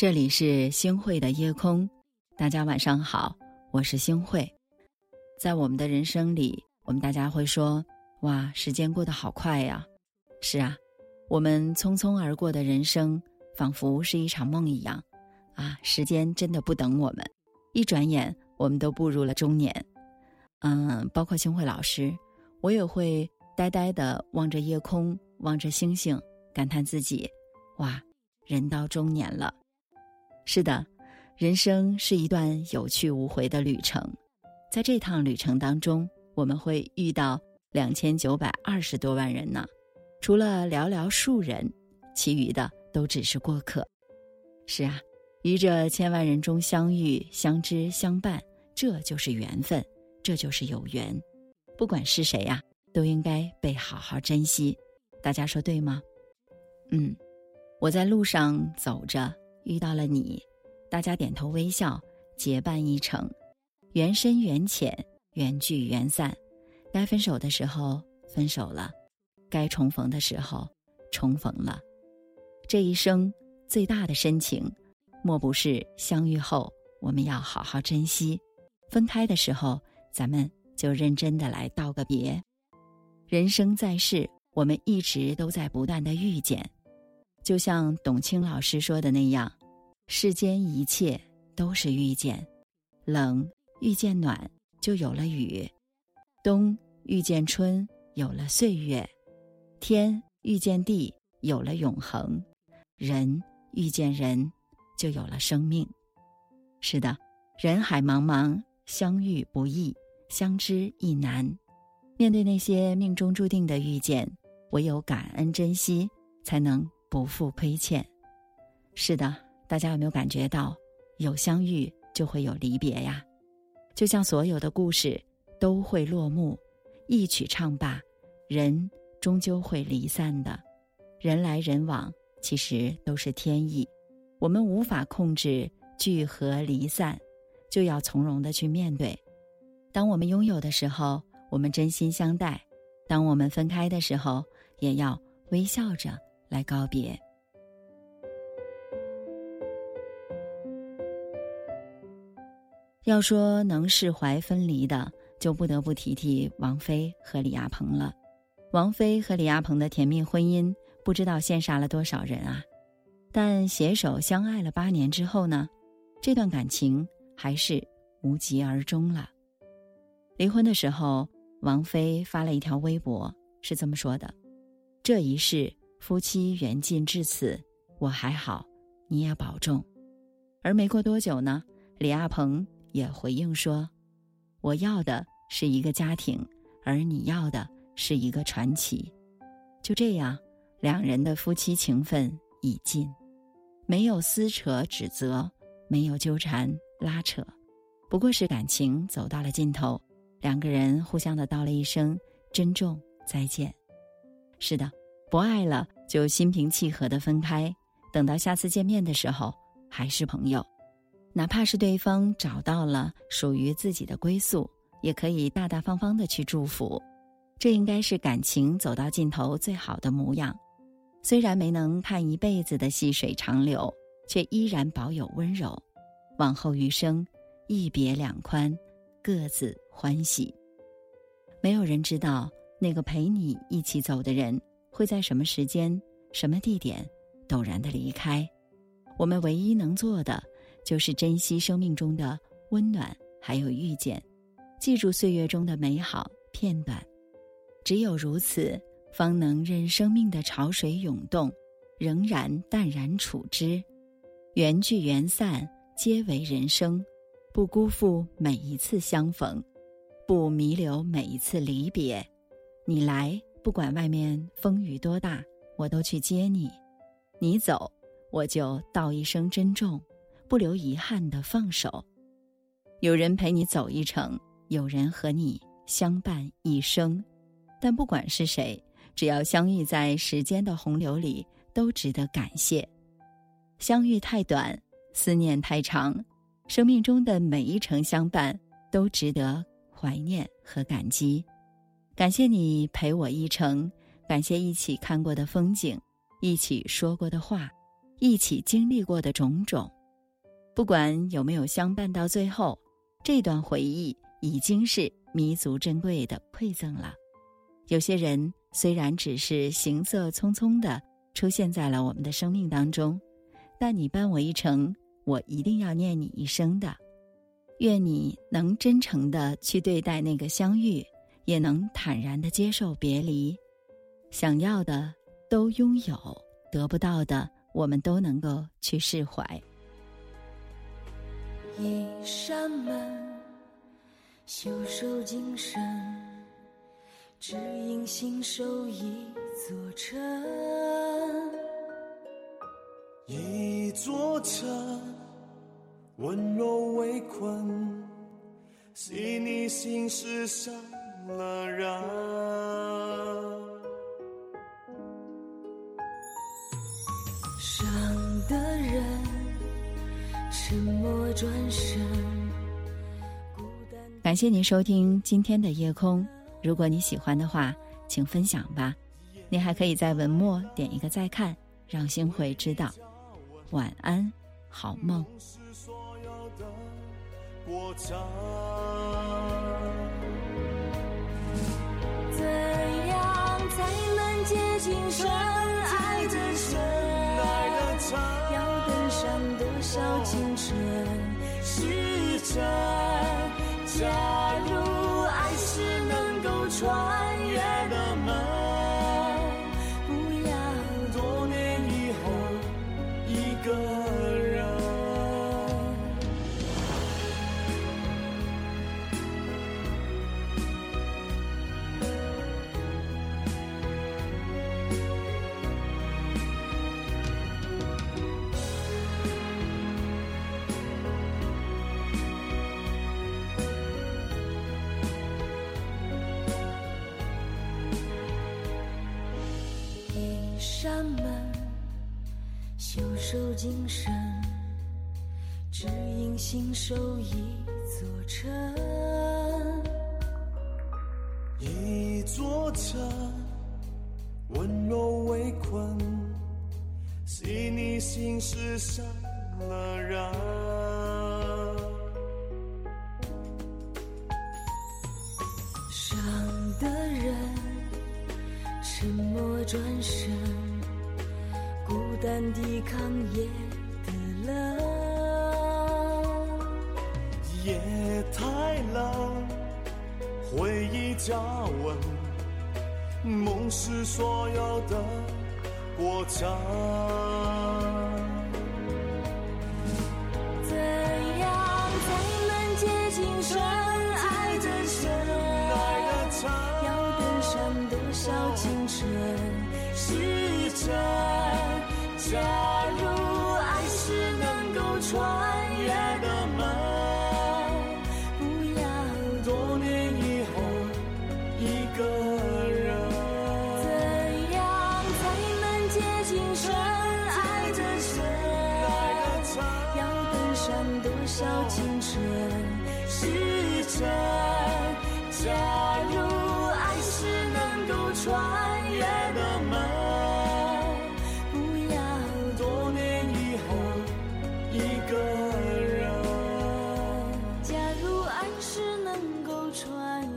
这里是星汇的夜空，大家晚上好，我是星汇。在我们的人生里，我们大家会说：“哇，时间过得好快呀！”是啊，我们匆匆而过的人生，仿佛是一场梦一样。啊，时间真的不等我们，一转眼我们都步入了中年。嗯，包括星汇老师，我也会呆呆的望着夜空，望着星星，感叹自己：“哇，人到中年了。”是的，人生是一段有去无回的旅程，在这趟旅程当中，我们会遇到两千九百二十多万人呢，除了寥寥数人，其余的都只是过客。是啊，于这千万人中相遇、相知、相伴，这就是缘分，这就是有缘。不管是谁呀，都应该被好好珍惜。大家说对吗？嗯，我在路上走着。遇到了你，大家点头微笑，结伴一程，缘深缘浅，缘聚缘散。该分手的时候分手了，该重逢的时候重逢了。这一生最大的深情，莫不是相遇后我们要好好珍惜，分开的时候咱们就认真的来道个别。人生在世，我们一直都在不断的遇见。就像董卿老师说的那样，世间一切都是遇见，冷遇见暖就有了雨，冬遇见春有了岁月，天遇见地有了永恒，人遇见人就有了生命。是的，人海茫茫，相遇不易，相知亦难。面对那些命中注定的遇见，唯有感恩珍惜，才能。不负亏欠，是的，大家有没有感觉到，有相遇就会有离别呀？就像所有的故事都会落幕，一曲唱罢，人终究会离散的。人来人往，其实都是天意，我们无法控制聚合离散，就要从容的去面对。当我们拥有的时候，我们真心相待；当我们分开的时候，也要微笑着。来告别。要说能释怀分离的，就不得不提提王菲和李亚鹏了。王菲和李亚鹏的甜蜜婚姻，不知道羡煞了多少人啊！但携手相爱了八年之后呢，这段感情还是无疾而终了。离婚的时候，王菲发了一条微博，是这么说的：“这一世。”夫妻缘尽至此，我还好，你也保重。而没过多久呢，李亚鹏也回应说：“我要的是一个家庭，而你要的是一个传奇。”就这样，两人的夫妻情分已尽，没有撕扯指责，没有纠缠拉扯，不过是感情走到了尽头，两个人互相的道了一声珍重再见。是的。不爱了，就心平气和的分开。等到下次见面的时候，还是朋友。哪怕是对方找到了属于自己的归宿，也可以大大方方的去祝福。这应该是感情走到尽头最好的模样。虽然没能看一辈子的细水长流，却依然保有温柔。往后余生，一别两宽，各自欢喜。没有人知道那个陪你一起走的人。会在什么时间、什么地点陡然的离开？我们唯一能做的，就是珍惜生命中的温暖，还有遇见，记住岁月中的美好片段。只有如此，方能任生命的潮水涌动，仍然淡然处之。缘聚缘散，皆为人生，不辜负每一次相逢，不弥留每一次离别。你来。不管外面风雨多大，我都去接你。你走，我就道一声珍重，不留遗憾的放手。有人陪你走一程，有人和你相伴一生。但不管是谁，只要相遇在时间的洪流里，都值得感谢。相遇太短，思念太长，生命中的每一程相伴，都值得怀念和感激。感谢你陪我一程，感谢一起看过的风景，一起说过的话，一起经历过的种种。不管有没有相伴到最后，这段回忆已经是弥足珍贵的馈赠了。有些人虽然只是行色匆匆的出现在了我们的生命当中，但你伴我一程，我一定要念你一生的。愿你能真诚的去对待那个相遇，也能坦然的接受别离。想要的都拥有，得不到的我们都能够去释怀。一扇门，袖手精神，只因心守一座城。一座城，温柔围困，细腻心事伤了人。伤的人沉默转身。感谢您收听今天的夜空。如果你喜欢的话，请分享吧。你还可以在文末点一个再看，让星慧知道。晚安，好梦。怎能接近深爱的深？要登上多少青春时辰？假如爱是能够穿扇门，袖手精神，只因心守一座城。一座城，温柔围困，细腻心事伤了人。伤的人，沉默转身。孤单抵抗夜的冷，夜太冷，回忆加温，梦是所有的过程。如爱是能够穿越的门，不要多年以后一个人。怎样才能接近深爱的人？要登上多少青春时辰？假如爱是能够穿越。穿